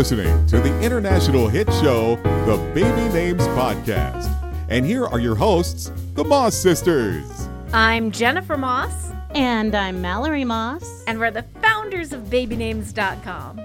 listening to the international hit show, The Baby Names Podcast. And here are your hosts, the Moss Sisters. I'm Jennifer Moss. And I'm Mallory Moss. And we're the founders of babynames.com.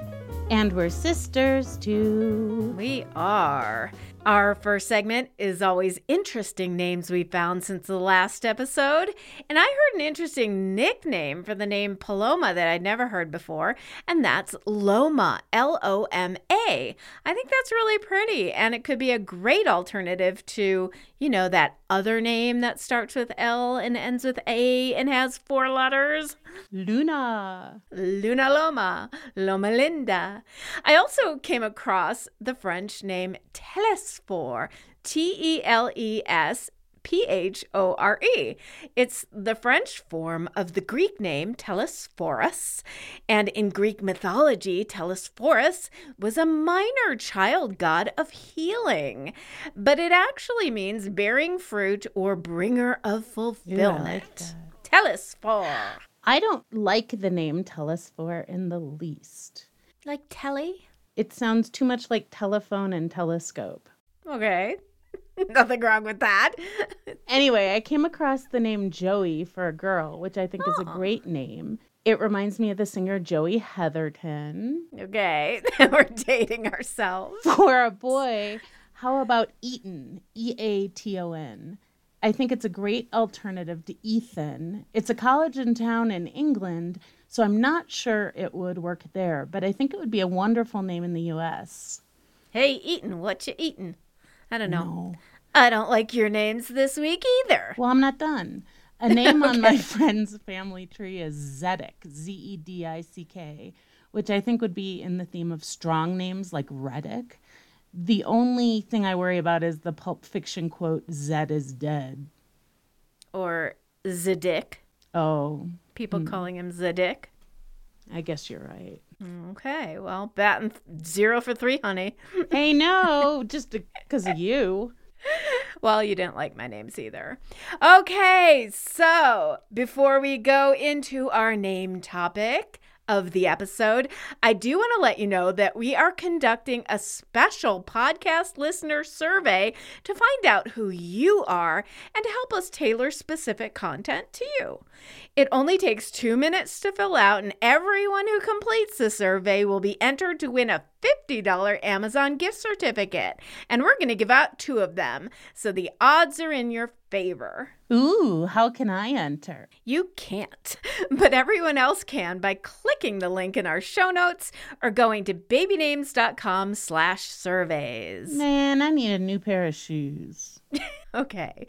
And we're sisters too. We are. Our first segment is always interesting names we found since the last episode. And I heard an interesting nickname for the name Paloma that I'd never heard before, and that's Loma, L O M A. I think that's really pretty, and it could be a great alternative to, you know, that other name that starts with L and ends with A and has four letters. Luna. Luna Loma, Loma Linda. I also came across the French name Telesphore, T E L E S P H O R E. It's the French form of the Greek name Telesphorus. And in Greek mythology, Telesphorus was a minor child god of healing. But it actually means bearing fruit or bringer of fulfillment. Telesphore. I don't like the name Telesphore in the least. Like telly? It sounds too much like telephone and telescope. Okay. Nothing wrong with that. anyway, I came across the name Joey for a girl, which I think is a great name. It reminds me of the singer Joey Heatherton. Okay, we're dating ourselves. For a boy, how about Eaton? E A T O N. I think it's a great alternative to Ethan. It's a college in town in England, so I'm not sure it would work there, but I think it would be a wonderful name in the US. Hey, Eaton, what you eating? I don't know. No. I don't like your names this week either. Well, I'm not done. A name on my friend's family tree is Zedick, Z E D I C K, which I think would be in the theme of strong names like Reddick. The only thing I worry about is the Pulp Fiction quote, Zed is dead. Or Zedick. Oh, People hmm. calling him Zedick. I guess you're right. Okay, well, batting zero for three, honey. hey, no, just because of you. Well, you didn't like my names either. Okay, so before we go into our name topic of the episode, I do want to let you know that we are conducting a special podcast listener survey to find out who you are and to help us tailor specific content to you. It only takes two minutes to fill out, and everyone who completes the survey will be entered to win a $50 Amazon gift certificate. And we're going to give out two of them, so the odds are in your favor. Ooh, how can I enter? You can't, but everyone else can by clicking the link in our show notes or going to babynames.com slash surveys. Man, I need a new pair of shoes. Okay.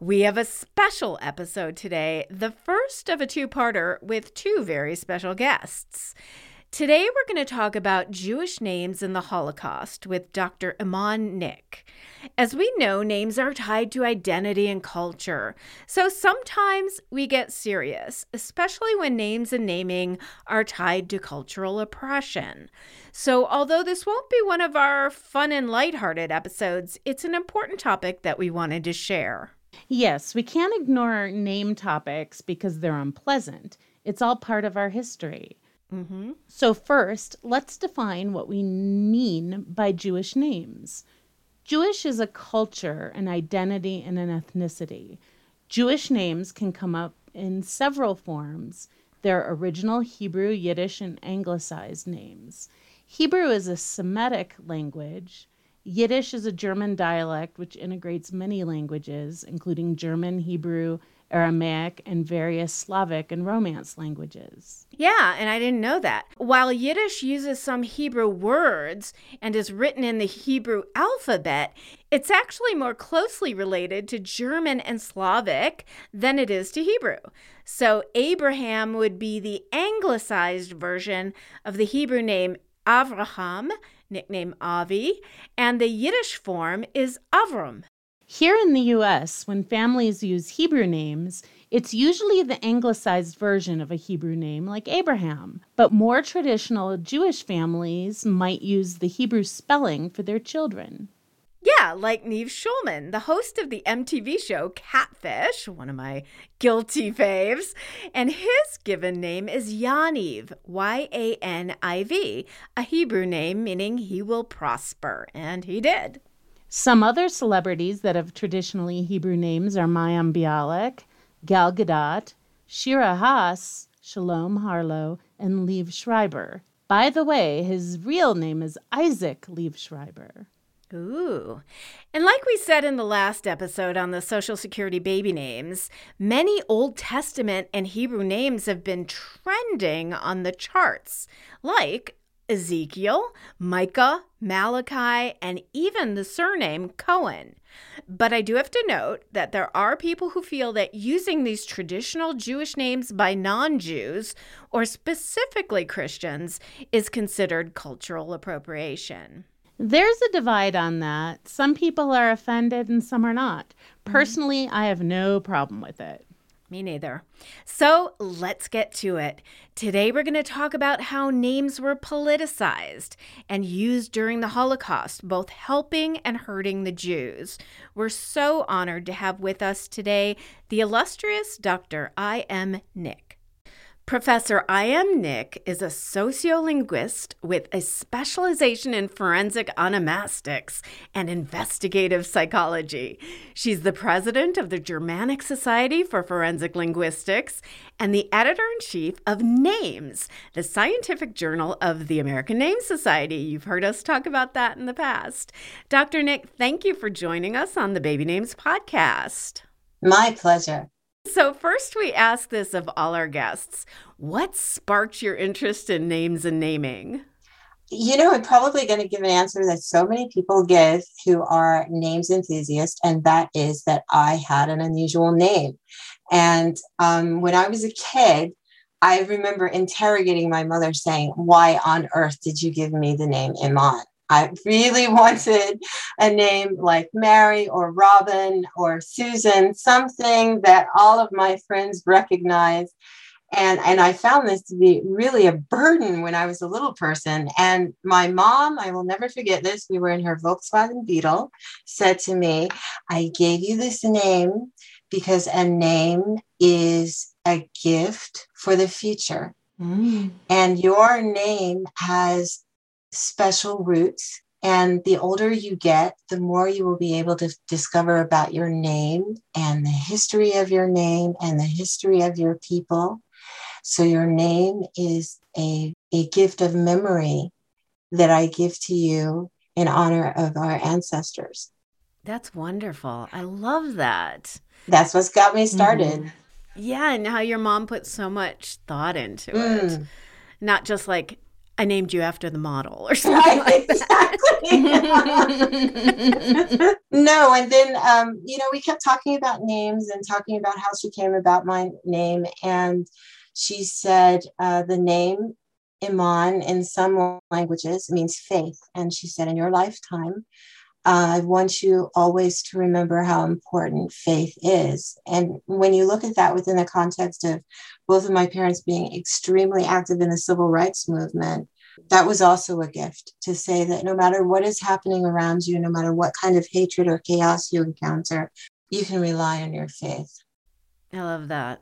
We have a special episode today, the first of a two parter with two very special guests. Today, we're going to talk about Jewish names in the Holocaust with Dr. Iman Nick. As we know, names are tied to identity and culture. So sometimes we get serious, especially when names and naming are tied to cultural oppression. So, although this won't be one of our fun and lighthearted episodes, it's an important topic that we wanted to share. Yes, we can't ignore name topics because they're unpleasant. It's all part of our history. Mm-hmm. So, first, let's define what we mean by Jewish names. Jewish is a culture, an identity, and an ethnicity. Jewish names can come up in several forms. They're original Hebrew, Yiddish, and anglicized names. Hebrew is a Semitic language. Yiddish is a German dialect which integrates many languages, including German, Hebrew, Aramaic, and various Slavic and Romance languages. Yeah, and I didn't know that. While Yiddish uses some Hebrew words and is written in the Hebrew alphabet, it's actually more closely related to German and Slavic than it is to Hebrew. So Abraham would be the anglicized version of the Hebrew name Avraham, nickname Avi, and the Yiddish form is Avram. Here in the US, when families use Hebrew names, it's usually the anglicized version of a Hebrew name like Abraham. But more traditional Jewish families might use the Hebrew spelling for their children. Yeah, like Nev Schulman, the host of the MTV show Catfish, one of my guilty faves. And his given name is Yaniv, Y A N I V, a Hebrew name meaning he will prosper. And he did. Some other celebrities that have traditionally Hebrew names are Mayim Bialik, Gal Gadot, Shira Haas, Shalom Harlow, and Liev Schreiber. By the way, his real name is Isaac Liev Schreiber. Ooh. And like we said in the last episode on the Social Security baby names, many Old Testament and Hebrew names have been trending on the charts, like Ezekiel, Micah, Malachi, and even the surname Cohen. But I do have to note that there are people who feel that using these traditional Jewish names by non Jews, or specifically Christians, is considered cultural appropriation. There's a divide on that. Some people are offended and some are not. Mm-hmm. Personally, I have no problem with it. Me neither. So let's get to it. Today we're going to talk about how names were politicized and used during the Holocaust, both helping and hurting the Jews. We're so honored to have with us today the illustrious Dr. I. M. Nick. Professor I.M. Nick is a sociolinguist with a specialization in forensic onomastics and investigative psychology. She's the president of the Germanic Society for Forensic Linguistics and the editor in chief of NAMES, the scientific journal of the American Name Society. You've heard us talk about that in the past. Dr. Nick, thank you for joining us on the Baby Names podcast. My pleasure. So, first, we ask this of all our guests What sparked your interest in names and naming? You know, I'm probably going to give an answer that so many people give who are names enthusiasts, and that is that I had an unusual name. And um, when I was a kid, I remember interrogating my mother saying, Why on earth did you give me the name Iman? I really wanted a name like Mary or Robin or Susan, something that all of my friends recognize. And, and I found this to be really a burden when I was a little person. And my mom, I will never forget this, we were in her Volkswagen Beetle, said to me, I gave you this name because a name is a gift for the future. Mm. And your name has special roots. And the older you get, the more you will be able to discover about your name and the history of your name and the history of your people. So, your name is a, a gift of memory that I give to you in honor of our ancestors. That's wonderful. I love that. That's what's got me started. Mm. Yeah, and how your mom put so much thought into mm. it. Not just like I named you after the model or something right, like exactly. no, and then um, you know we kept talking about names and talking about how she came about my name, and she said uh, the name Iman in some languages means faith, and she said in your lifetime. Uh, I want you always to remember how important faith is. And when you look at that within the context of both of my parents being extremely active in the civil rights movement, that was also a gift to say that no matter what is happening around you, no matter what kind of hatred or chaos you encounter, you can rely on your faith. I love that.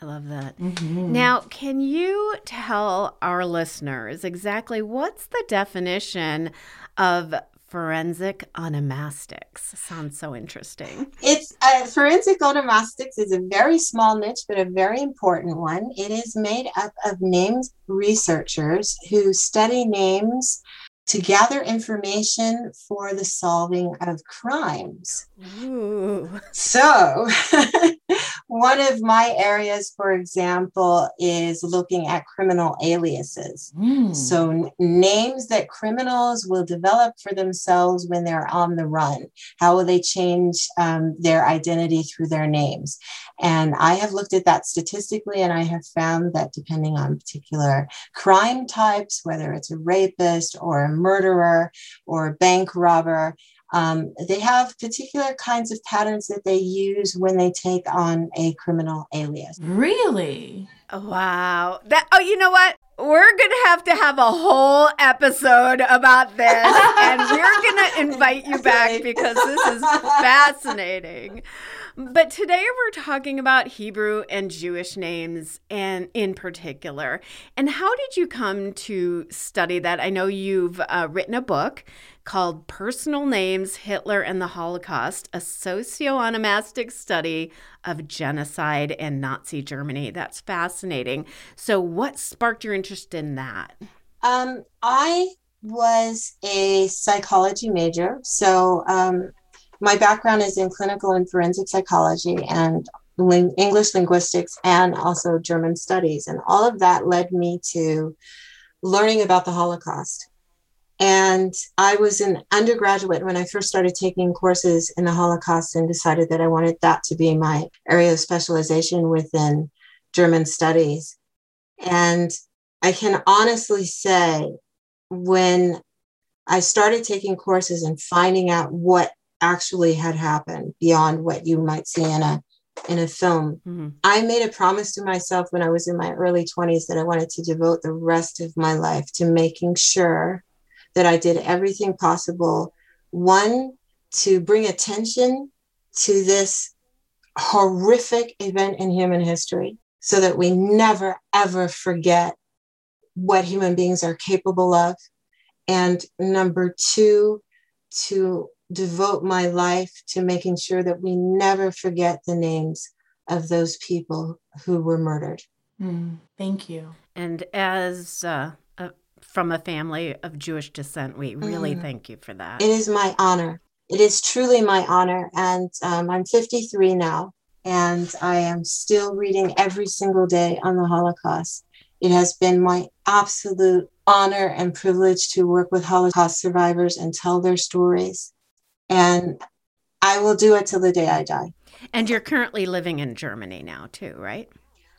I love that. Mm-hmm. Now, can you tell our listeners exactly what's the definition of forensic onomastics. Sounds so interesting. It's uh, forensic onomastics is a very small niche, but a very important one. It is made up of named researchers who study names to gather information for the solving of crimes. Ooh. So, one of my areas, for example, is looking at criminal aliases. Mm. So, n- names that criminals will develop for themselves when they're on the run. How will they change um, their identity through their names? And I have looked at that statistically, and I have found that depending on particular crime types, whether it's a rapist or a murderer or a bank robber, um, they have particular kinds of patterns that they use when they take on a criminal alias. Really? Wow. That oh, you know what? we're going to have to have a whole episode about this. and we're going to invite you back because this is fascinating. But today we're talking about Hebrew and Jewish names and in particular. And how did you come to study that? I know you've uh, written a book called Personal Names Hitler and the Holocaust, a socio-onomastic study of genocide in Nazi Germany. That's fascinating. So what sparked your interest in that? Um, I was a psychology major. So um, my background is in clinical and forensic psychology and ling- English linguistics and also German studies. And all of that led me to learning about the Holocaust. And I was an undergraduate when I first started taking courses in the Holocaust and decided that I wanted that to be my area of specialization within German studies. And I can honestly say, when I started taking courses and finding out what actually had happened beyond what you might see in a in a film. Mm-hmm. I made a promise to myself when I was in my early 20s that I wanted to devote the rest of my life to making sure that I did everything possible one to bring attention to this horrific event in human history so that we never ever forget what human beings are capable of and number 2 to devote my life to making sure that we never forget the names of those people who were murdered. Mm, thank you. And as uh, a, from a family of Jewish descent, we really mm. thank you for that. It is my honor. It is truly my honor. And um, I'm 53 now, and I am still reading every single day on the Holocaust. It has been my absolute honor and privilege to work with Holocaust survivors and tell their stories and I will do it till the day I die. And you're currently living in Germany now, too, right?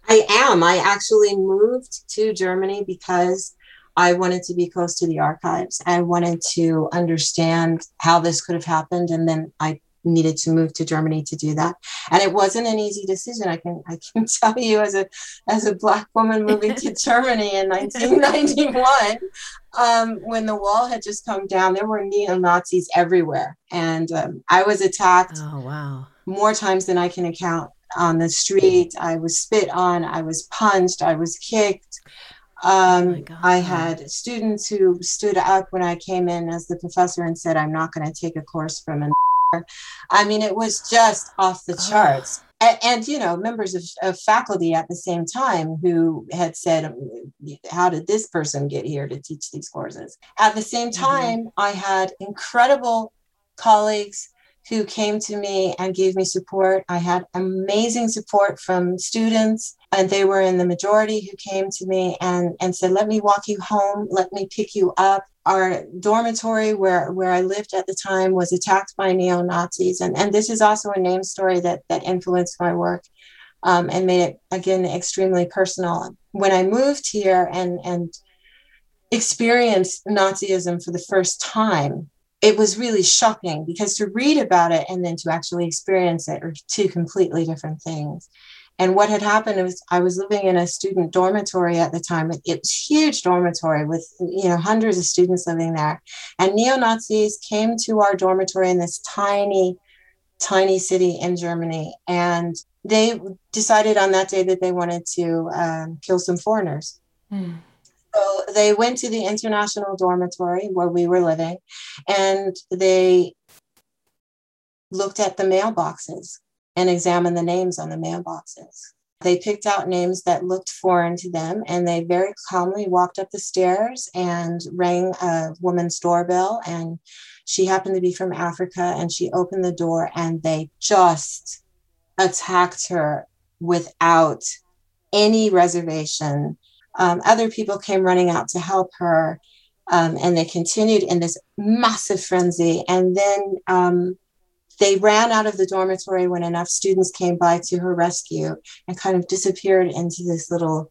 I am. I actually moved to Germany because I wanted to be close to the archives. I wanted to understand how this could have happened. And then I needed to move to Germany to do that. And it wasn't an easy decision. I can I can tell you as a as a black woman moving to Germany in 1991, um, when the wall had just come down, there were neo Nazis everywhere, and um, I was attacked. Oh wow! More times than I can account on the street. I was spit on. I was punched. I was kicked. Um, oh I had students who stood up when I came in as the professor and said, "I'm not going to take a course from an." I mean, it was just off the charts. And, and, you know, members of, of, faculty at the same time who had said, How did this person get here to teach these courses? At the same mm-hmm. time, mm-hmm. I had incredible colleagues who came to me and gave me support. I had amazing support from students, and they were in the majority who came to me and, and said, Let me walk you home, let me pick you up our dormitory where, where I lived at the time was attacked by neo Nazis. And, and this is also a name story that, that influenced my work um, and made it, again, extremely personal. When I moved here and, and experienced Nazism for the first time, it was really shocking because to read about it and then to actually experience it are two completely different things. And what had happened was I was living in a student dormitory at the time. It was huge dormitory with you know hundreds of students living there. And neo-Nazis came to our dormitory in this tiny, tiny city in Germany. And they decided on that day that they wanted to um, kill some foreigners. Mm. So they went to the international dormitory where we were living and they looked at the mailboxes and examine the names on the mailboxes. They picked out names that looked foreign to them, and they very calmly walked up the stairs and rang a woman's doorbell. And she happened to be from Africa, and she opened the door, and they just attacked her without any reservation. Um, other people came running out to help her, um, and they continued in this massive frenzy. And then um, they ran out of the dormitory when enough students came by to her rescue and kind of disappeared into this little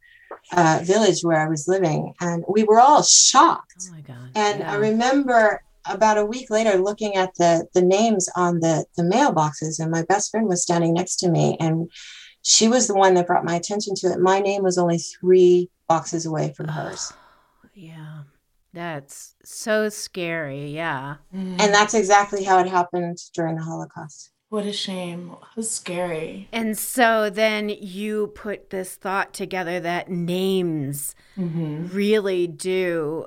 uh, village where I was living. And we were all shocked. Oh my God. And yeah. I remember about a week later looking at the, the names on the, the mailboxes, and my best friend was standing next to me. And she was the one that brought my attention to it. My name was only three boxes away from hers. Yeah. That's so scary. Yeah. Mm. And that's exactly how it happened during the Holocaust. What a shame. How scary. And so then you put this thought together that names Mm-hmm. really do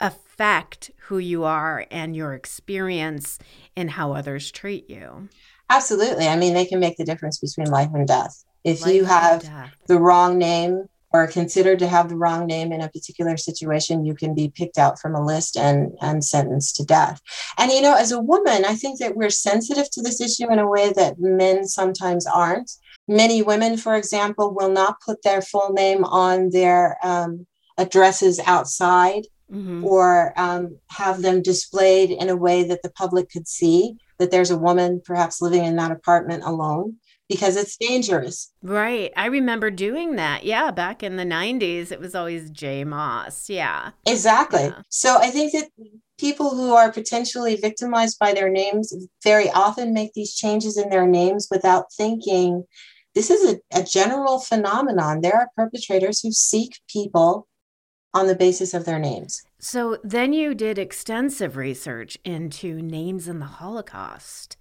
affect who you are and your experience and how others treat you. Absolutely. I mean, they can make the difference between life and death. If Life you have the wrong name or are considered to have the wrong name in a particular situation, you can be picked out from a list and, and sentenced to death. And, you know, as a woman, I think that we're sensitive to this issue in a way that men sometimes aren't. Many women, for example, will not put their full name on their um, addresses outside Mhm. or um, have them displayed in a way that the public could see that there's a woman perhaps living in that apartment alone because it's dangerous. Right. I remember doing that. Yeah. Back in the 90s, it was always J. Moss. Yeah. Exactly. Yeah. So I think that people who are potentially victimized by their names very often make these changes in their names without thinking. This is a, a general phenomenon. There are perpetrators who seek people on the basis of their names. So then you did extensive research into names in the Holocaust.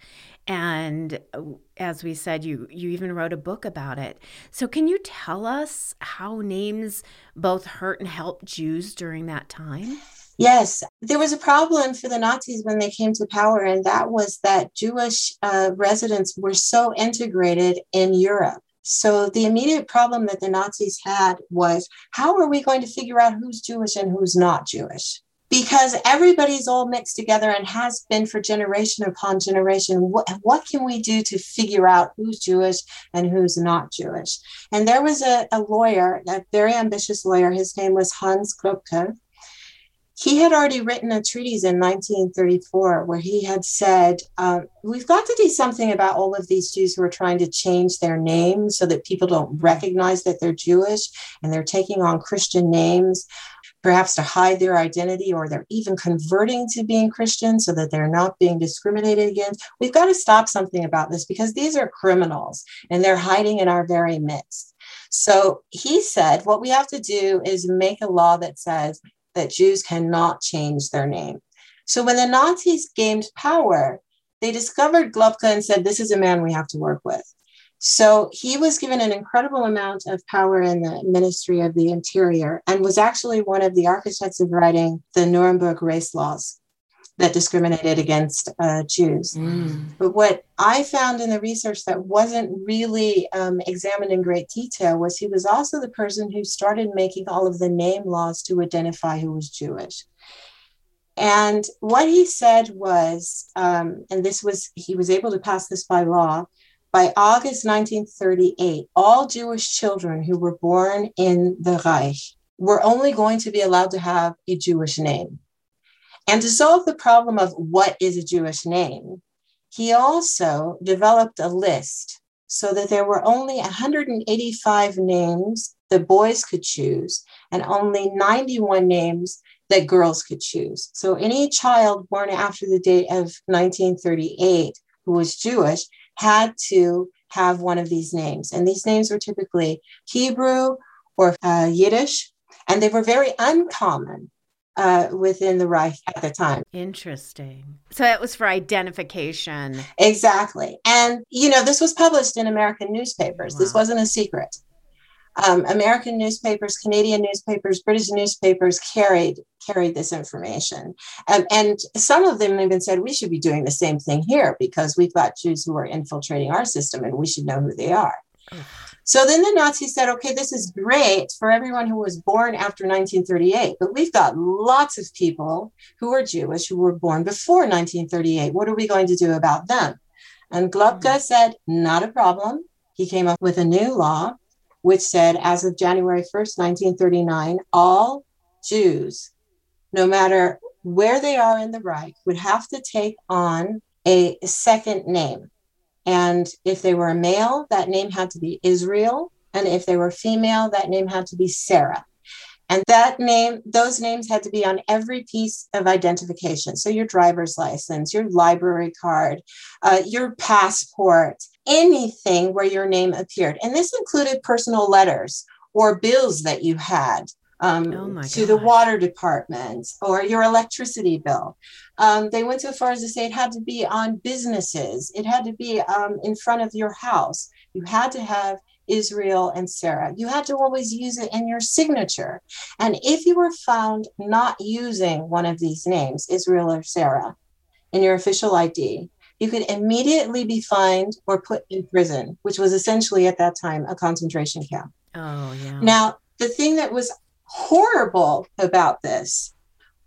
And uh, as we said, you, you even wrote a book about it. So, can you tell us how names both hurt and helped Jews during that time? Yes, there was a problem for the Nazis when they came to power, and that was that Jewish uh, residents were so integrated in Europe. So the immediate problem that the Nazis had was how are we going to figure out who's Jewish and who's not Jewish? Because everybody's all mixed together and has been for generation upon generation. What, what can we do to figure out who's Jewish and who's not Jewish? And there was a, a lawyer, a very ambitious lawyer. His name was Hans Globke he had already written a treatise in 1934 where he had said, um, We've got to do something about all of these Jews who are trying to change their names so that people don't recognize that they're Jewish and they're taking on Christian names, perhaps to hide their identity, or they're even converting to being Christian so that they're not being discriminated against. We've got to stop something about this because these are criminals and they're hiding in our very midst. So he said, What we have to do is make a law that says, that Jews cannot change their name. So when the Nazis gained power, they discovered Globke and said, This is a man we have to work with. So he was given an incredible amount of power in the Ministry of the Interior and was actually one of the architects of writing the Nuremberg race laws that discriminated against uh, Jews. Mm. But what I found in the research that wasn't really um, examined in great detail was he was also the person who started making all of the name laws to identify who was Jewish. And what he said was, um, and this was, he was able to pass this by law. By August 1938, all Jewish children who were born in the Reich were only going to be allowed to have a Jewish name. And to solve the problem of what is a Jewish name, he also developed a list so that there were only 185 names that boys could choose and only 91 names that girls could choose. So any child born after the date of 1938 who was Jewish had to have one of these names. And these names were typically Hebrew or uh, Yiddish, and they were very uncommon uh, within the Reich at the time. Interesting. So that was for identification. Exactly. And, you know, this was published in American newspapers. This wasn't a secret. Um, American newspapers, Canadian newspapers, British newspapers carried carried this information, um, and some of them even said we should be doing the same thing here because we've got Jews who are infiltrating our system, and we should know who they are. So then the Nazis said, okay, this is great for everyone who was born after 1938, but we've got lots of people who are Jewish who were born before 1938. What are we going to do about them? And Globke said, not a problem. He came up with a new law, which said, as of January 1st, 1939, all Jews, no matter where they are in the Reich, would have to take on a second name. And if they were a male, that name had to be Israel. And if they were female, that name had to be Sarah. And that name, those names had to be on every piece of identification. So your driver's license, your library card, uh, your passport, anything where your name appeared. And this included personal letters or bills that you had um, Oh to the water department or your electricity bill. Um, they went so far as to say it had to be on businesses, it had to be um, in front of your house. You had to have Israel and Sarah. You had to always use it in your signature. And if you were found not using one of these names, Israel or Sarah, in your official ID, you could immediately be fined or put in prison, which was essentially at that time a concentration camp. Oh, yeah. Now, the thing that was horrible about this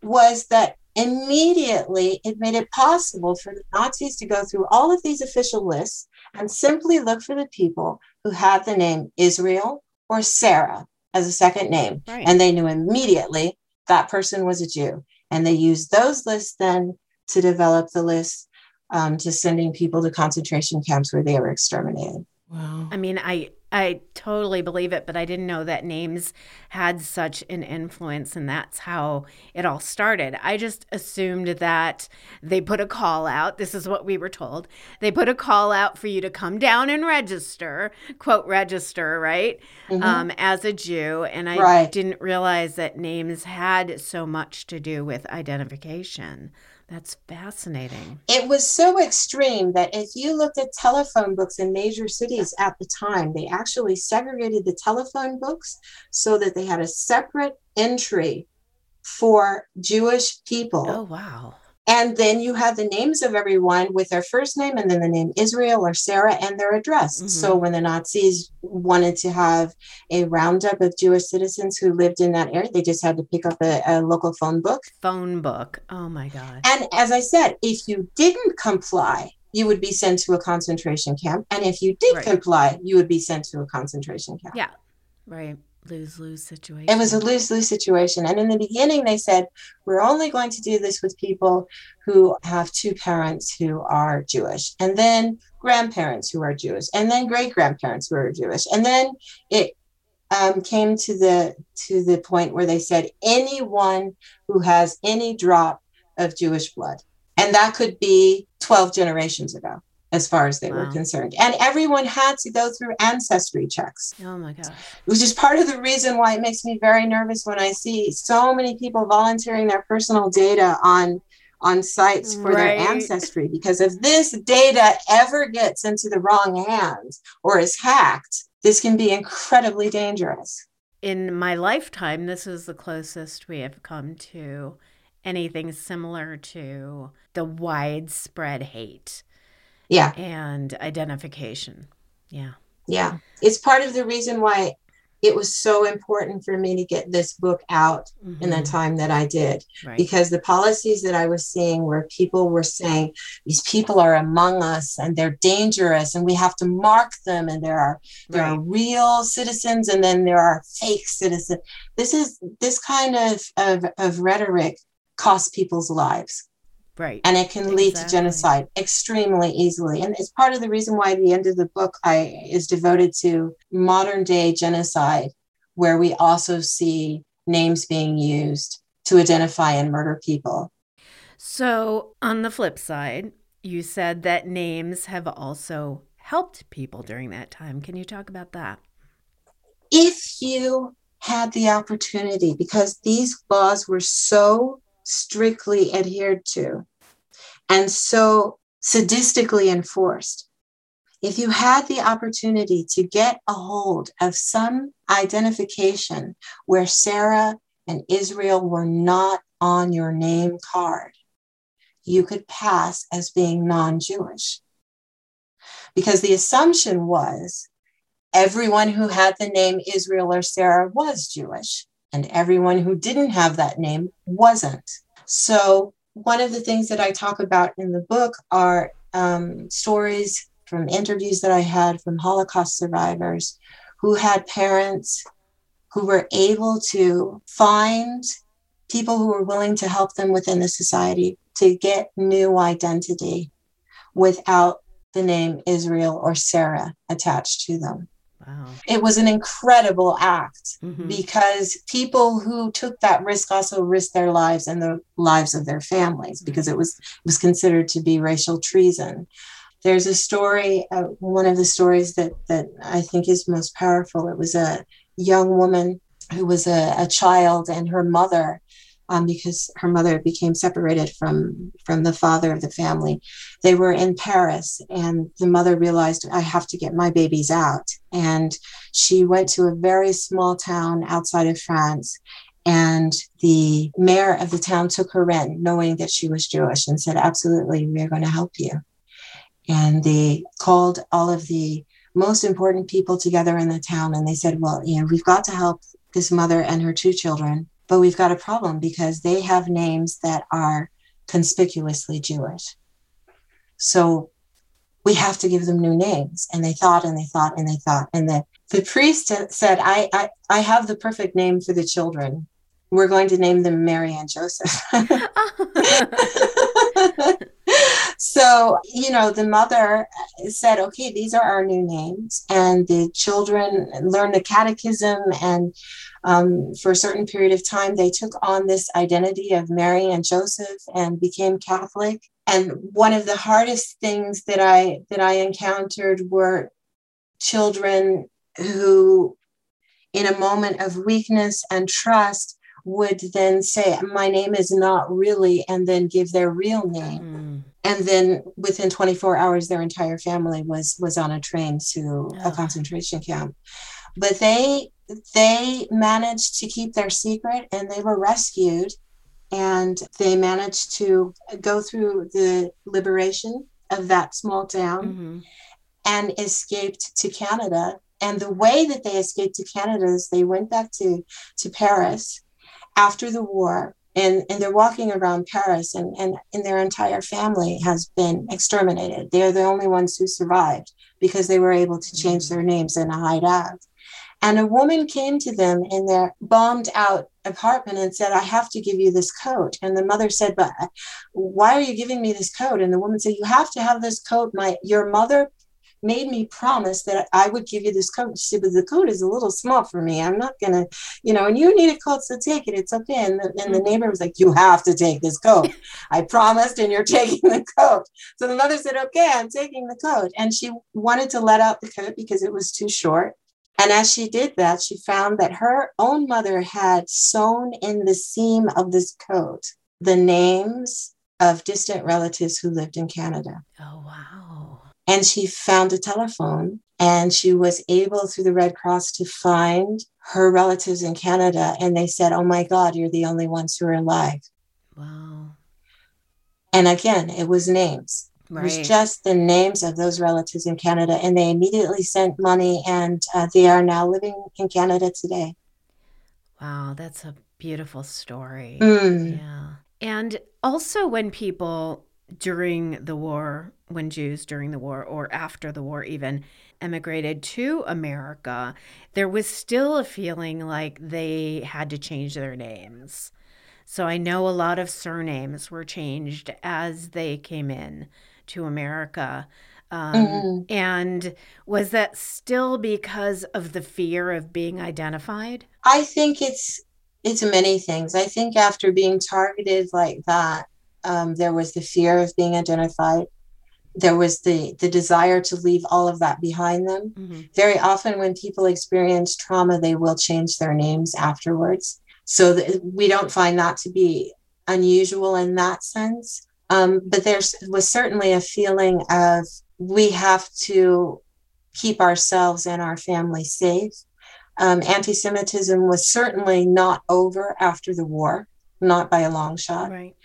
was that immediately it made it possible for the Nazis to go through all of these official lists and simply look for the people who had the name Israel or Sarah as a second name. Right. And they knew immediately that person was a Jew. And they used those lists then to develop the list um, to sending people to concentration camps where they were exterminated. Wow. I mean, I I totally believe it, but I didn't know that names had such an influence, and that's how it all started. I just assumed that they put a call out. This is what we were told. They put a call out for you to come down and register, quote register, right? Mhm. Um, as a Jew, and I Right. didn't realize that names had so much to do with identification. That's fascinating. it was so extreme that if you looked at telephone books in major cities at the time, they actually segregated the telephone books so that they had a separate entry for Jewish people. Oh wow. And then you had the names of everyone with their first name and then the name Israel or Sarah and their address. Mhm. So when the Nazis wanted to have a roundup of Jewish citizens who lived in that area, they just had to pick up a, a local phone book Phone book. Oh my god. and as I said, if you didn't comply, you would be sent to a concentration camp. And if you did Right. comply, you would be sent to a concentration camp. Yeah. Right. Lose lose situation. It was a lose lose situation. And in the beginning, they said, we're only going to do this with people who have two parents who are Jewish, and then grandparents who are Jewish, and then great grandparents who are Jewish. And then it um, came to the to the point where they said anyone who has any drop of Jewish blood, and that could be 12 generations ago, as far as they were concerned. And everyone had to go through ancestry checks Oh my gosh. which is part of the reason why it makes me very nervous when I see so many people volunteering their personal data on on sites for Right. their ancestry because if this data ever gets into the wrong hands or is hacked this can be incredibly dangerous In my lifetime, this is the closest we have come to anything similar to the widespread hate yeah and identification. Yeah. yeah it's part of the reason why it was so important for me to get this book out in the Mhm. time that I did Right. because the policies that I was seeing where people were saying these people are among us and they're dangerous and we have to mark them and there are there are real citizens and then there are fake citizens this is this kind of of, of rhetoric costs people's lives Right. and it can lead to genocide extremely easily and it's part of the reason why the end of the book i is devoted to modern day genocide where we also see names being used to identify and murder people So, on the flip side, you said that names have also helped people during that time. Can you talk about that? if you had the opportunity because these laws were so strictly adhered to and so sadistically enforced if you had the opportunity to get a hold of some identification where Sarah and Israel were not on your name card, you could pass as being non Jewish. Because the assumption was everyone who had the name Israel or Sarah was Jewish, and everyone who didn't have that name wasn't. So, one of the things that I talk about in the book are um, stories from interviews that I had from Holocaust survivors who had parents who were able to find people who were willing to help them within the society to get new identity without the name Israel or Sarah attached to them. Wow. It was an incredible act Mhm. because people who took that risk also risked their lives and the lives of their families because it was it was considered to be racial treason. There's a story, uh, one of the stories that that I think is most powerful. It was a young woman who was a, a child and her mother um, because her mother became separated from from the father of the family. They were in Paris, and the mother realized I have to get my babies out, and she went to a very small town outside of France. And the mayor of the town took her in, knowing that she was Jewish, and said, Absolutely, we're going to help you. And they called all of the most important people together in the town and they said, Well, you know, we've got to help this mother and her two children but we've got a problem because they have names that are conspicuously Jewish. So we have to give them new names. And they thought and they thought and they thought. And the, the priest said, I, I, I have the perfect name for the children. We're going to name them Mary and Joseph. so, you know, the mother said, okay, these are our new names. And the children learned the catechism and um, for a certain period of time, they took on this identity of Mary and Joseph and became Catholic. And one of the hardest things that I that I encountered were children who, in a moment of weakness and trust, would then say, My name is not really, and then give their real name. Mm. And then within 24 hours, their entire family was was on a train to a concentration camp. But they they managed to keep their secret and they were rescued and they managed to go through the liberation of that small town mm-hmm. and escaped to Canada. And the way that they escaped to Canada is they went back to, to Paris after the war and, and they're walking around Paris and, and, and their entire family has been exterminated. They're the only ones who survived because they were able to change mm-hmm. their names and hide out. And a woman came to them in their bombed out apartment and said, I have to give you this coat. And the mother said, But why are you giving me this coat? And the woman said, You have to have this coat. My your mother made me promise that I would give you this coat. She said, but the coat is a little small for me. I'm not gonna, you know, and you need a coat, so take it. It's okay. And the, and the mm-hmm. neighbor was like, you have to take this coat. I promised, and you're taking the coat. So the mother said, okay, I'm taking the coat. And she wanted to let out the coat because it was too short. And as she did that, she found that her own mother had sewn in the seam of this coat the names of distant relatives who lived in Canada. Oh, wow. And she found a telephone and she was able through the Red Cross to find her relatives in Canada. And they said, Oh my God, you're the only ones who are alive. Wow. And again, it was names. Right. It was just the names of those relatives in Canada, and they immediately sent money, and uh, they are now living in Canada today. Wow, that's a beautiful story. Mm. Yeah. And also, when people during the war, when Jews during the war or after the war even emigrated to America, there was still a feeling like they had to change their names. So I know a lot of surnames were changed as they came in to America. Um, mm-hmm. And was that still because of the fear of being identified? I think it's it's many things. I think after being targeted like that, um, there was the fear of being identified. There was the the desire to leave all of that behind them. Mm-hmm. Very often, when people experience trauma, they will change their names afterwards. So th- we don't find that to be unusual in that sense. Um, but there was certainly a feeling of we have to keep ourselves and our family safe. Um, Anti Semitism was certainly not over after the war, not by a long shot. Right.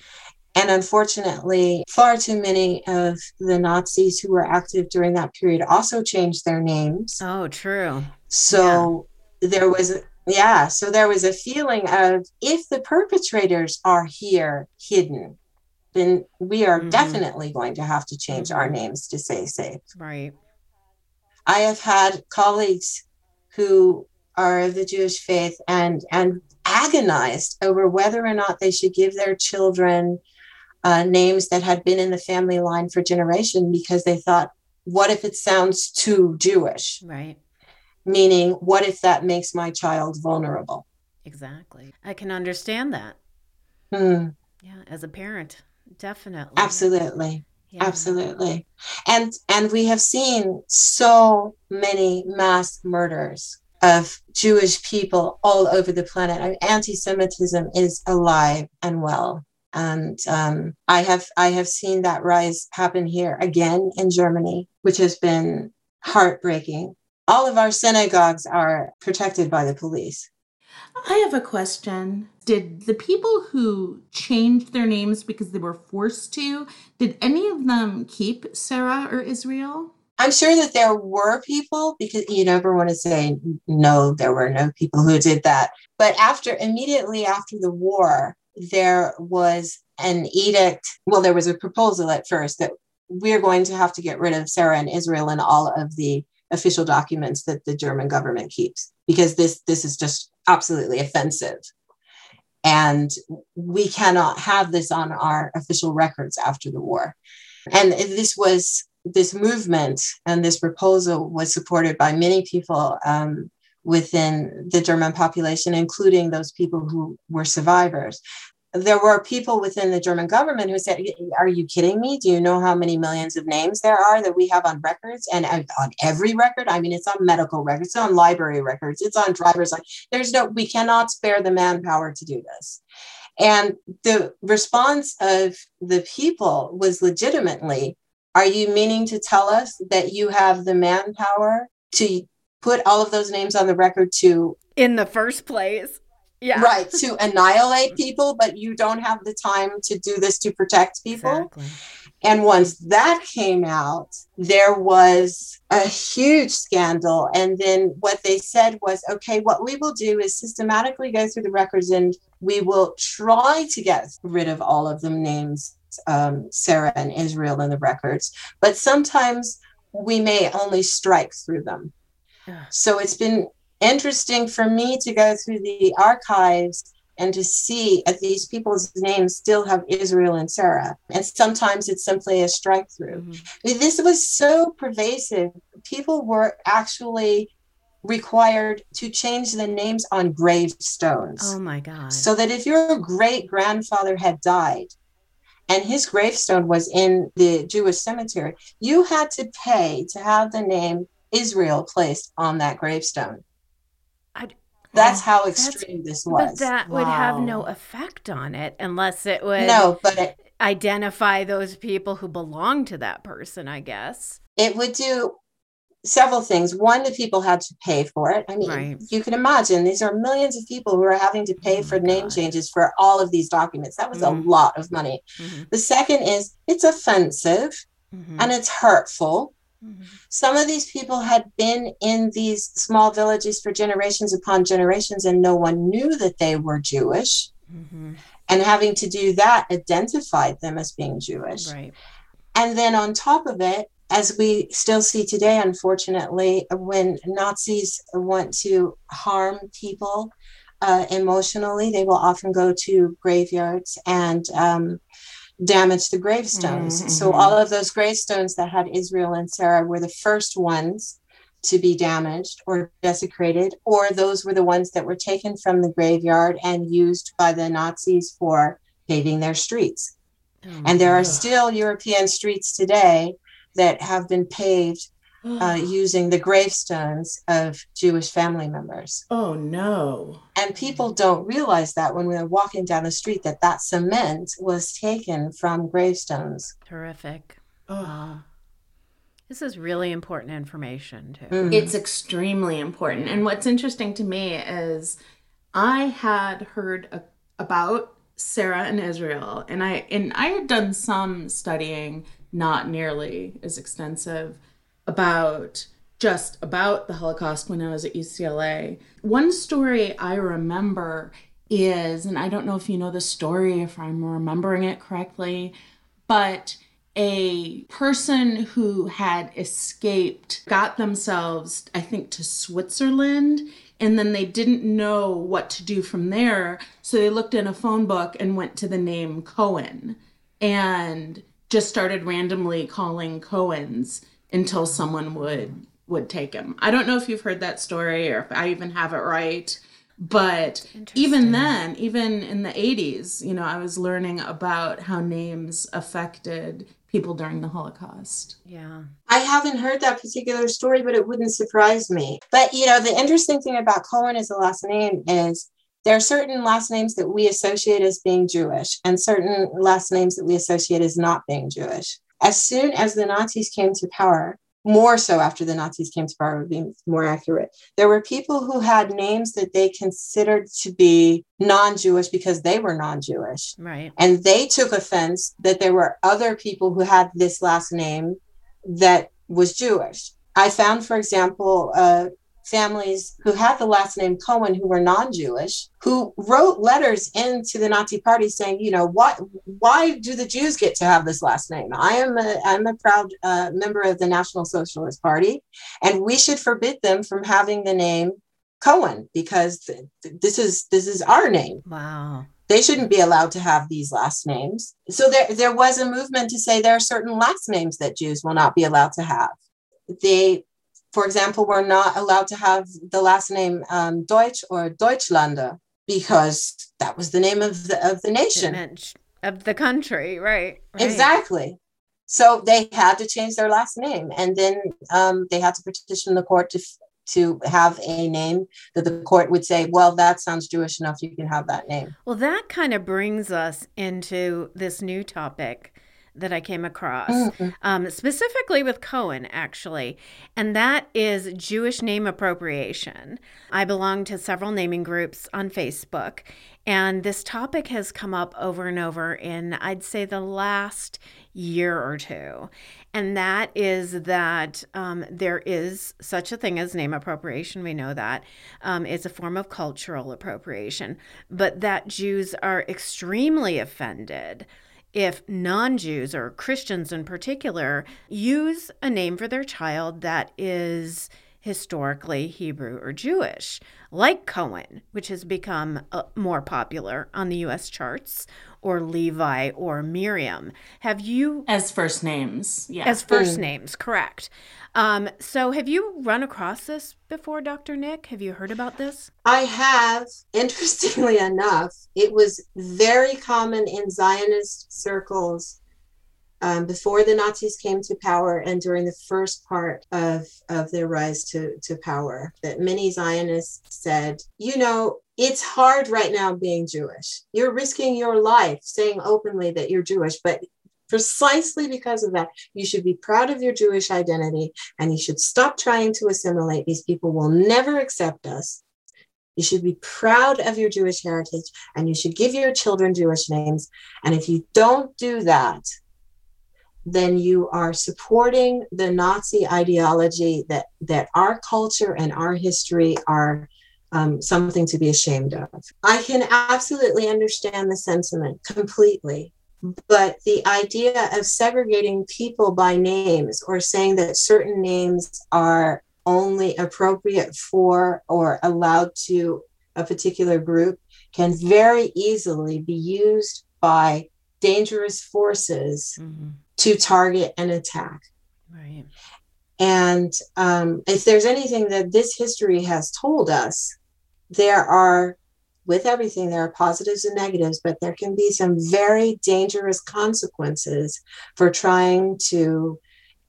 And unfortunately, far too many of the Nazis who were active during that period also changed their names. Oh, true. So yeah. there was, yeah, so there was a feeling of if the perpetrators are here hidden, then we are mm-hmm. definitely going to have to change mm-hmm. our names to say safe. Right. I have had colleagues who are of the Jewish faith and and agonized over whether or not they should give their children uh, names that had been in the family line for generation because they thought, what if it sounds too Jewish? Right. Meaning, what if that makes my child vulnerable? Exactly. I can understand that. Hmm. Yeah, as a parent definitely absolutely yeah. absolutely and and we have seen so many mass murders of Jewish people all over the planet. Anti Semitism is alive and well. And um, I have I have seen that rise happen here again in Germany, which has been heartbreaking. All of our synagogues are protected by the police. I have a question. Did the people who changed their names because they were forced to, did any of them keep Sarah or Israel? I'm sure that there were people because you never want to say no, there were no people who did that. But after immediately after the war, there was an edict. Well, there was a proposal at first that we're going to have to get rid of Sarah and Israel and all of the official documents that the German government keeps because this this is just absolutely offensive. And we cannot have this on our official records after the war. And this was this movement and this proposal was supported by many people um, within the German population, including those people who were survivors there were people within the German government who said, Are you kidding me? Do you know how many millions of names there are that we have on records and on every record? I mean, it's on medical records, it's on library records, it's on driver's license. There's no, we cannot spare the manpower to do this. And the response of the people was legitimately, Are you meaning to tell us that you have the manpower to put all of those names on the record to? In the first place yeah. right to annihilate people but you don't have the time to do this to protect people exactly. and once that came out there was a huge scandal and then what they said was okay what we will do is systematically go through the records and we will try to get rid of all of the names um, sarah and israel in the records but sometimes we may only strike through them yeah. so it's been interesting for me to go through the archives and to see that these people's names still have Israel and Sarah. And sometimes it's simply a strike through. Mm-hmm. This was so pervasive. People were actually required to change the names on gravestones. Oh my God. So that if your great grandfather had died and his gravestone was in the Jewish cemetery, you had to pay to have the name Israel placed on that gravestone. That's how extreme this was. But that wow. would have no effect on it unless it would no, but it, identify those people who belong to that person, I guess. It would do several things. One, the people had to pay for it. I mean, right. you can imagine these are millions of people who are having to pay oh for name God. changes for all of these documents. That was mm-hmm. a lot of money. Mm-hmm. The second is it's offensive mm-hmm. and it's hurtful Mm-hmm. Some of these people had been in these small villages for generations upon generations, and no one knew that they were Jewish. Mm-hmm. And having to do that identified them as being Jewish. Right. And then on top of it, as we still see today, unfortunately, when Nazis want to harm people uh, emotionally, they will often go to graveyards and um, damage the gravestones. Mm-hmm. So all of those gravestones that had Israel and Sarah were the first ones to be damaged or desecrated, or those were the ones that were taken from the graveyard and used by the Nazis for paving their streets. Oh, and there are still European streets today that have been paved uh, using the gravestones of Jewish family members. Oh no! And people don't realize that when we're walking down the street, that that cement was taken from gravestones. Terrific. Oh. This is really important information too. Mm-hmm. It's extremely important. And what's interesting to me is I had heard a, about Sarah and Israel, and I and I had done some studying, not nearly as extensive about just about the Holocaust when I was at UCLA. One story I remember is, and I don't know if you know the story, if I'm remembering it correctly, but a person who had escaped got themselves, I think, to Switzerland. And then they didn't know what to do from there. So they looked in a phone book and went to the name Cohen and just started randomly calling Cohens until someone would would take him. I don't know if you've heard that story or if I even have it right, But even then, even in the 80s, you know, I was learning about how names affected people during the Holocaust. Yeah. I haven't heard that particular story, but it wouldn't surprise me. But, you know, the interesting thing about Cohen as a last name is there are certain last names that we associate as being Jewish and certain last names that we associate as not being Jewish. As soon as the Nazis came to power, more so after the Nazis came to power, would be more accurate. There were people who had names that they considered to be non Jewish because they were non Jewish. Right. And they took offense that there were other people who had this last name that was Jewish. I found, for example, uh, families who had the last name Cohen who were non-Jewish who wrote letters into the Nazi party saying, you know, why why do the Jews get to have this last name? I am a I'm a proud uh, member of the National Socialist Party, and we should forbid them from having the name Cohen because th- this is this is our name. Wow. They shouldn't be allowed to have these last names. So there there was a movement to say there are certain last names that Jews will not be allowed to have. They for example, we're not allowed to have the last name um, Deutsch or Deutschlander because that was the name of the of the nation of the country, right? right. Exactly. So they had to change their last name, and then um, they had to petition the court to to have a name that the court would say, well, that sounds Jewish enough, you can have that name. Well, that kind of brings us into this new topic that I came across, mm-hmm. um, specifically with Cohen, actually, and that is Jewish name appropriation. I belong to several naming groups on Facebook, and this topic has come up over and over in, I'd say, the last year or two. And that is that um, there is such a thing as name appropriation. We know that um, it's a form of cultural appropriation, but that Jews are extremely offended if non Jews or Christians in particular use a name for their child that is historically Hebrew or Jewish, like Cohen, which has become uh, more popular on the US charts, or Levi or Miriam. Have you. As first names, yeah. As first mm. names, correct. Um, so, have you run across this before, Dr. Nick? Have you heard about this? I have. Interestingly enough, it was very common in Zionist circles um, before the Nazis came to power and during the first part of, of their rise to, to power that many Zionists said, you know, it's hard right now being Jewish. You're risking your life saying openly that you're Jewish, but precisely because of that, you should be proud of your Jewish identity and you should stop trying to assimilate. These people will never accept us. You should be proud of your Jewish heritage and you should give your children Jewish names. And if you don't do that, then you are supporting the Nazi ideology that, that our culture and our history are um, something to be ashamed of. I can absolutely understand the sentiment completely. But the idea of segregating people by names or saying that certain names are only appropriate for or allowed to a particular group can very easily be used by dangerous forces mm-hmm to target and attack. Right. And um, if there's anything that this history has told us, there are, with everything, there are positives and negatives, but there can be some very dangerous consequences for trying to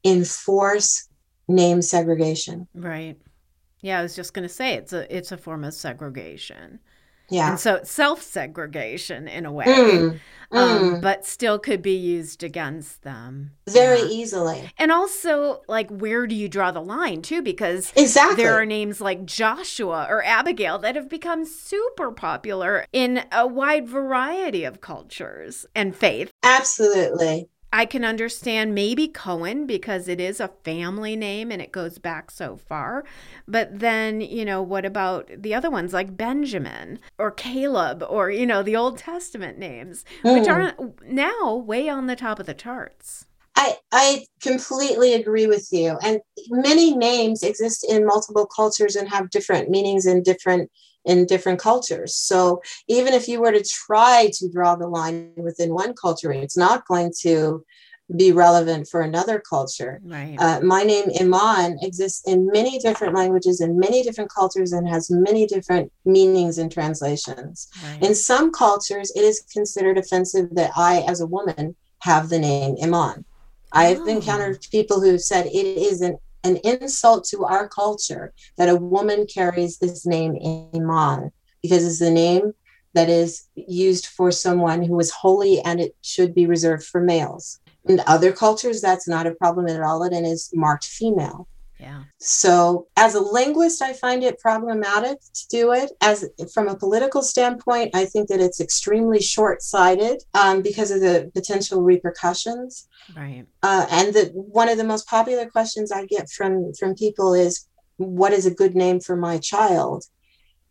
enforce name segregation. Right. Yeah, I was just going to say it's a it's a form of segregation. Yeah. And so it's self segregation in a way, mm, um, mm. but still could be used against them. Very yeah. easily. And also, like, where do you draw the line, too? Because exactly. there are names like Joshua or Abigail that have become super popular in a wide variety of cultures and faith. Absolutely. I can understand maybe Cohen because it is a family name and it goes back so far. But then, you know, what about the other ones like Benjamin or Caleb or, you know, the Old Testament names, mm. which are now way on the top of the charts? I, I completely agree with you. And many names exist in multiple cultures and have different meanings in different in different cultures. So even if you were to try to draw the line within one culture, it's not going to be relevant for another culture. Right. Uh, my name Iman exists in many different languages in many different cultures and has many different meanings and translations. right. In some cultures, it is considered offensive that I, as a woman, have the name Iman. I have Oh. encountered people who said it is an, an insult to our culture that a woman carries this name Iman because it's the name that is used for someone who is holy and it should be reserved for males. In other cultures, that's not a problem at all and is marked female. Yeah. So, as a linguist, I find it problematic to do it. As from a political standpoint, I think that it's extremely short-sighted um, because of the potential repercussions. Right. Uh, and the one of the most popular questions I get from from people is, "What is a good name for my child?"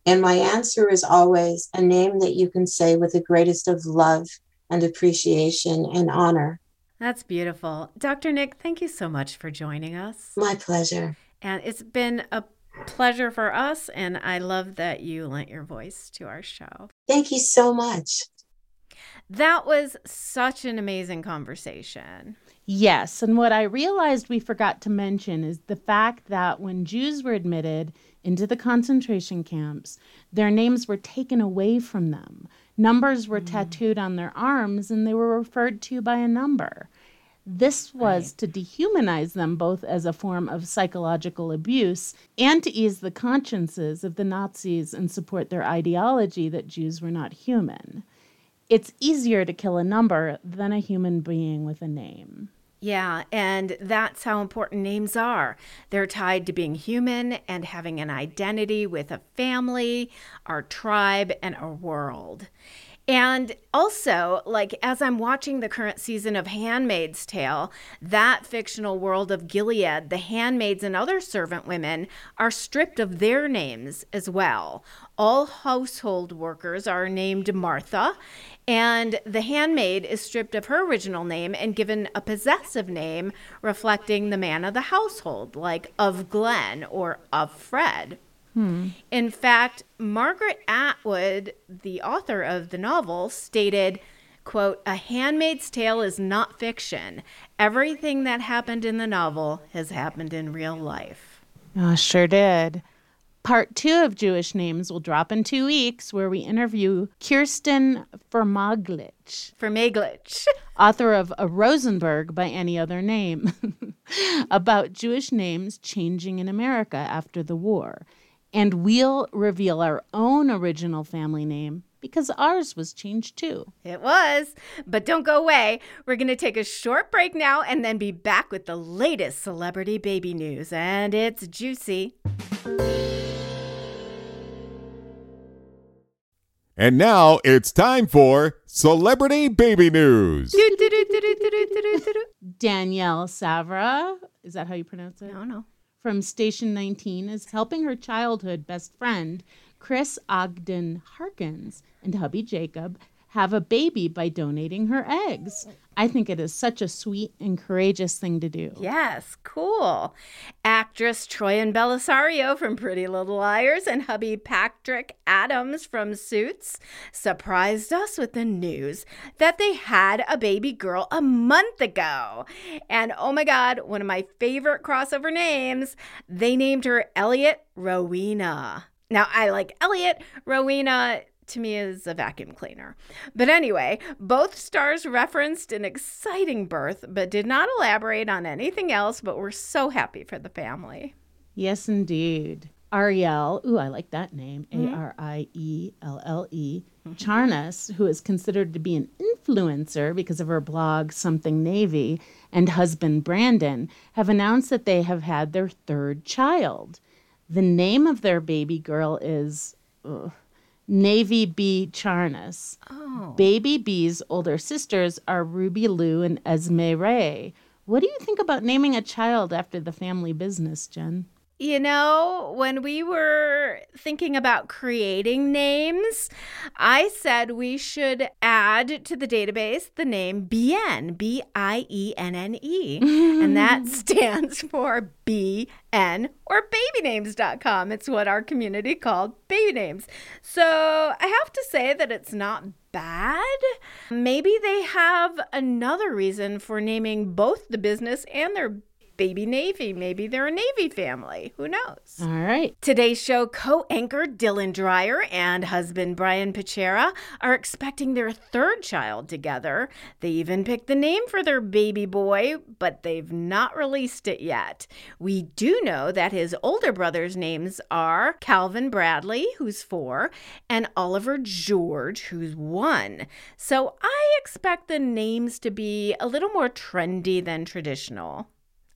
And my answer is always a name that you can say with the greatest of love and appreciation and honor. That's beautiful. Dr. Nick, thank you so much for joining us. My pleasure. And it's been a pleasure for us. And I love that you lent your voice to our show. Thank you so much. That was such an amazing conversation. Yes, and what I realized we forgot to mention is the fact that when Jews were admitted into the concentration camps, their names were taken away from them. Numbers were mm. tattooed on their arms and they were referred to by a number. This was to dehumanize them both as a form of psychological abuse and to ease the consciences of the Nazis and support their ideology that Jews were not human. It's easier to kill a number than a human being with a name. Yeah, and that's how important names are. They're tied to being human and having an identity with a family, our tribe, and our world. And also, like, as I'm watching the current season of Handmaid's Tale, that fictional world of Gilead, the handmaids and other servant women are stripped of their names as well. All household workers are named Martha, and the handmaid is stripped of her original name and given a possessive name reflecting the man of the household, like of Glenn or of Fred. Hmm. In fact, Margaret Atwood, the author of the novel, stated, quote, "A Handmaid's Tale is not fiction. Everything that happened in the novel has happened in real life." Oh, sure did. Part two of Jewish Names will drop in two weeks, where we interview Kirsten Vermaglich, For Meglich. author of A Rosenberg by Any Other Name, about Jewish names changing in America after the war. And we'll reveal our own original family name because ours was changed too. It was. But don't go away. We're going to take a short break now and then be back with the latest celebrity baby news. And it's juicy. And now it's time for Celebrity Baby News. Danielle Savre, is that how you pronounce it? No, no. From Station 19 is helping her childhood best friend, Chris Ogden Harkins, and hubby Jacob have a baby by donating her eggs. I think it is such a sweet and courageous thing to do. Yes, cool. Actress Troian Bellisario from Pretty Little Liars and hubby Patrick Adams from Suits surprised us with the news that they had a baby girl a month ago. And oh my God, one of my favorite crossover names, they named her Elliot Rowena. Now, I like Elliot. Rowena to me is a vacuum cleaner. But anyway, both stars referenced an exciting birth, but did not elaborate on anything else, but we're so happy for the family. Yes, indeed. Arielle, ooh, I like that name, mm-hmm. A R I E L L E, Charnas, who is considered to be an influencer because of her blog Something Navy, and husband Brandon have announced that they have had their third child. The name of their baby girl is ugh, Navy B Charnas. Oh. Baby B's older sisters are Ruby Lou and Esme Rae. What do you think about naming a child after the family business, Jen? You know, when we were thinking about creating names, I said we should add to the database the name Bienne, B I E N N E. And that stands for BN or babynames.com. It's what our community called baby names. So I have to say that it's not bad. Maybe they have another reason for naming both the business and their baby Navy. Maybe they're a Navy family. Who knows? All right. Today's show co anchor Dylan Dreyer and husband Brian Fichera are expecting their third child together. They even picked the name for their baby boy, but they've not released it yet. We do know that his older brother's names are Calvin Bradley, who's four, and Oliver George, who's one. So I expect the names to be a little more trendy than traditional.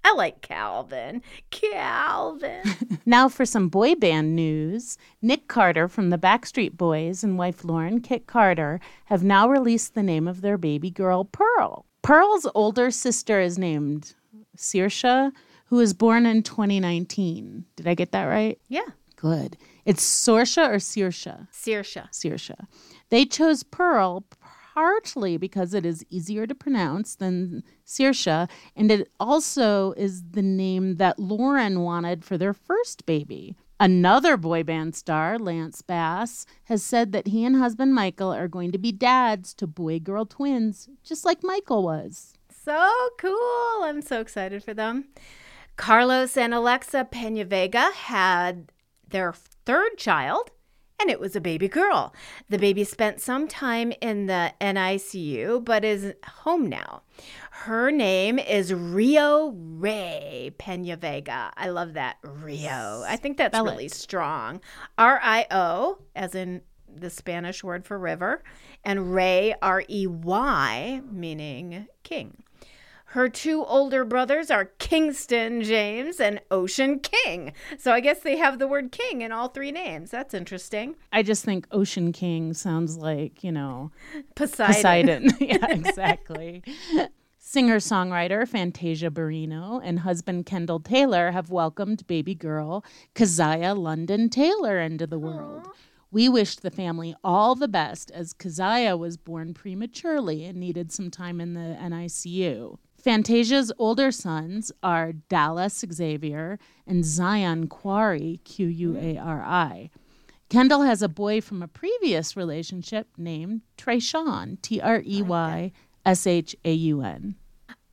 I like Calvin. Calvin. Now for some boy band news. Nick Carter from the Backstreet Boys and wife Lauren Kitt Carter have now released the name of their baby girl, Pearl. Pearl's older sister is named Saoirse, who was born in 2019. Did I get that right? yeah. Good. It's Saoirse or Saoirse? Saoirse. Saoirse. They chose Pearl partly because it is easier to pronounce than Saoirse, and it also is the name that Lauren wanted for their first baby. Another boy band star, Lance Bass, has said that he and husband Michael are going to be dads to boy girl twins, just like Michael was. So cool. I'm so excited for them. Carlos and Alexa Pena Vega had their third child, and it was a baby girl. The baby spent some time in the NICU, but is home now. Her name is Rio Rey Pena Vega. I love that. Rio. I think that's Spell really it. strong. R I O, as in the Spanish word for river, and Rey, R E Y, meaning king. Her two older brothers are Kingston James and Ocean King. So I guess they have the word king in all three names. That's interesting. I just think Ocean King sounds like, you know, Poseidon. Poseidon. yeah, exactly. Singer songwriter Fantasia Barrino and husband Kendall Taylor have welcomed baby girl Keziah London Taylor into the world. We wished the family all the best as Keziah was born prematurely and needed some time in the NICU. Fantasia's older sons are Dallas Xavier and Zion Quari, Q U A R I. Kendall has a boy from a previous relationship named Treyshaun, T R E Y S H A U N.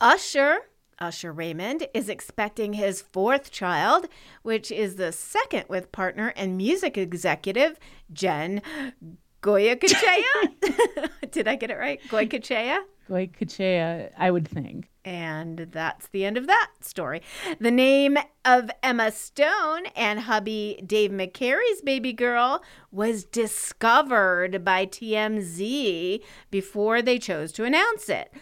Usher, Usher Raymond, is expecting his fourth child, which is the second with partner and music executive Jen Goicoechea. Did I get it right? Goicoechea? Boy, I would think. And that's the end of that story. The name of Emma Stone and hubby Dave McCary's baby girl was discovered by TMZ before they chose to announce it.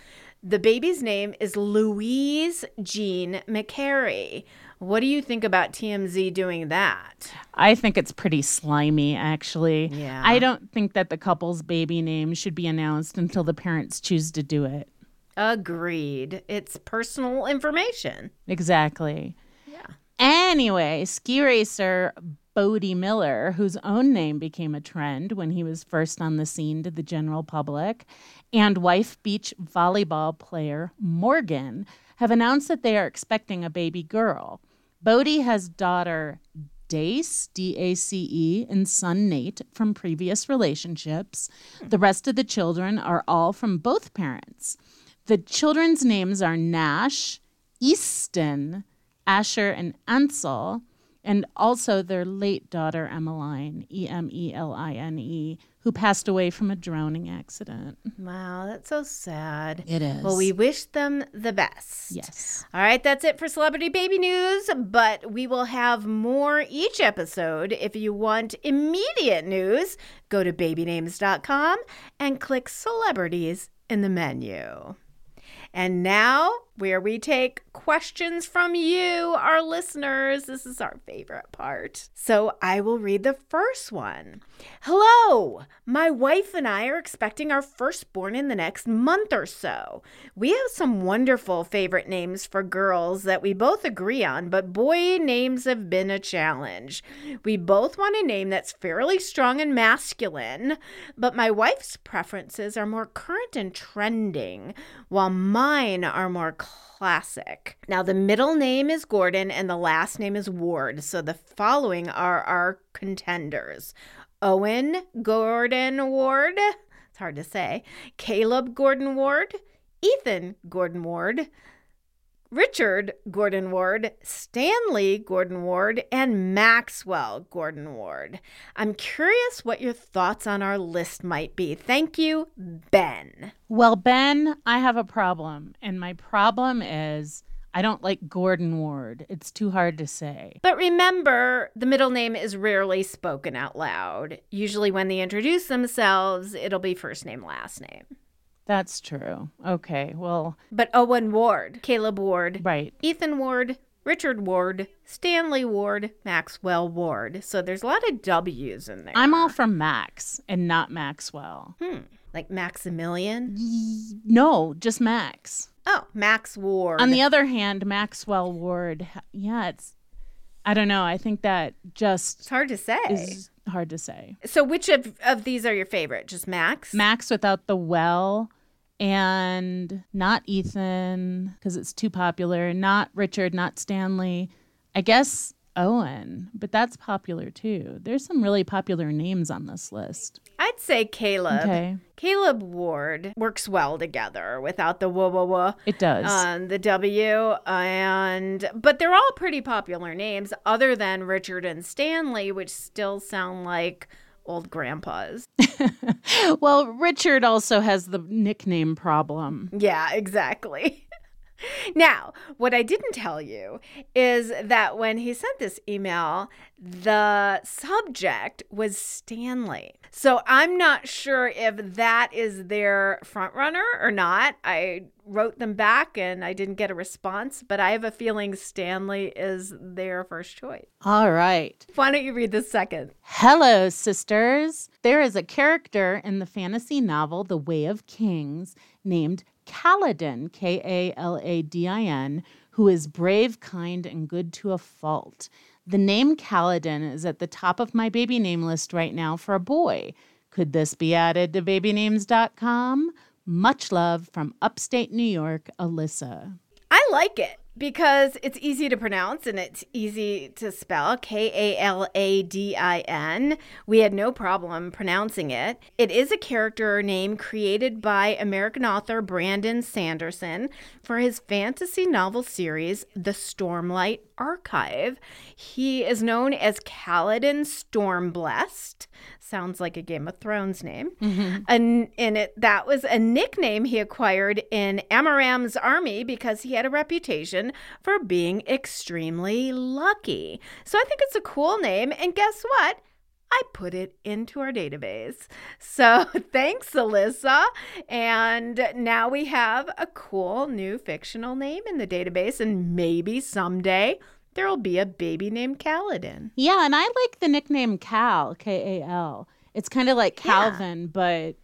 The baby's name is Louise Jean McCary. What do you think about TMZ doing that? I think it's pretty slimy, actually. Yeah. I don't think that the couple's baby name should be announced until the parents choose to do it. Agreed. It's personal information. Exactly. Yeah. Anyway, ski racer Bode Miller, whose own name became a trend when he was first on the scene to the general public, and wife beach volleyball player Morgan have announced that they are expecting a baby girl. Bode has daughter Dace, D A C E, and son Nate from previous relationships. The rest of the children are all from both parents. The children's names are Nash, Easton, Asher, and Ansel, and also their late daughter, Emmeline, E M E L I N E, who passed away from a drowning accident. Wow, that's so sad. It is. Well, we wish them the best. Yes. All right, that's it for celebrity baby news, but we will have more each episode. If you want immediate news, go to babynames.com and click celebrities in the menu. And now where we take questions from you, our listeners. This is our favorite part. So I will read the first one. Hello, my wife and I are expecting our firstborn in the next month or so. We have some wonderful favorite names for girls that we both agree on, but boy names have been a challenge. We both want a name that's fairly strong and masculine, but my wife's preferences are more current and trending, while mine are more classic. Now, the middle name is Gordon and the last name is Ward. So the following are our contenders Owen Gordon Ward. It's hard to say. Caleb Gordon Ward. Ethan Gordon Ward. Richard Gordon Ward, Stanley Gordon Ward, and Maxwell Gordon Ward. I'm curious what your thoughts on our list might be. Thank you, Ben. Well, Ben, I have a problem. And my problem is I don't like Gordon Ward. It's too hard to say. But remember, the middle name is rarely spoken out loud. Usually, when they introduce themselves, it'll be first name, last name. That's true. Okay. Well, But Owen Ward, Caleb Ward, right. Ethan Ward, Richard Ward, Stanley Ward, Maxwell Ward. So there's a lot of W's in there. I'm all for Max and not Maxwell. Hmm. Like Maximilian? No, just Max. Oh, Max Ward. On the other hand, Maxwell Ward, yeah, it's, I don't know. I think that just it's hard to say. is hard to say. So which of, of these are your favorite? Just Max? Max without the well and not Ethan because it's too popular, not Richard, not Stanley. I guess Owen, but that's popular too. There's some really popular names on this list. I'd say Caleb. Okay. Caleb Ward works well together without the whoa whoa whoa. It does. on the W and but they're all pretty popular names other than Richard and Stanley which still sound like old grandpas. well, Richard also has the nickname problem. Yeah, exactly. Now, what I didn't tell you is that when he sent this email, the subject was Stanley. So I'm not sure if that is their front runner or not. I wrote them back and I didn't get a response, but I have a feeling Stanley is their first choice. All right. Why don't you read the second? Hello, sisters. There is a character in the fantasy novel The Way of Kings named Kaladin, K A L A D I N, who is brave, kind, and good to a fault. The name Kaladin is at the top of my baby name list right now for a boy. Could this be added to babynames.com? Much love from upstate New York, Alyssa. I like it because it's easy to pronounce and it's easy to spell K A L A D I N. We had no problem pronouncing it. It is a character name created by American author Brandon Sanderson for his fantasy novel series, The Stormlight Archive. He is known as Kaladin Stormblessed. Sounds like a Game of Thrones name. Mm-hmm. And, and it that was a nickname he acquired in Amaram's army because he had a reputation for being extremely lucky. So I think it's a cool name. And guess what? I put it into our database. So thanks, Alyssa. And now we have a cool new fictional name in the database. And maybe someday there'll be a baby named Kaladin. Yeah, and I like the nickname Cal, K A L. It's kind of like Yeah. Calvin, but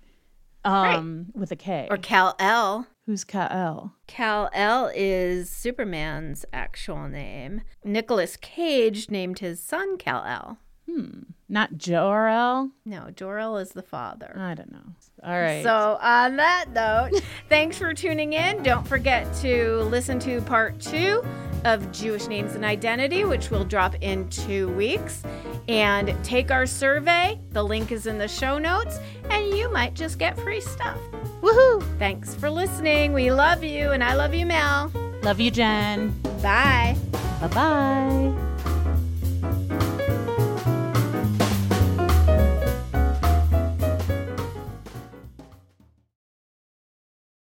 um with a K. Or Kal El. Who's Cal? Kal El is Superman's actual name. Nicolas Cage named his son Kal El. Hmm. Not Jor-El? No, Jor-El is the father. I don't know. All right. So, on that note, thanks for tuning in. Don't forget to listen to part two of Jewish Names and Identity, which will drop in two weeks. And take our survey. The link is in the show notes, and you might just get free stuff. Woohoo! Thanks for listening. We love you, and I love you, Mel. Love you, Jen. Bye. Bye bye.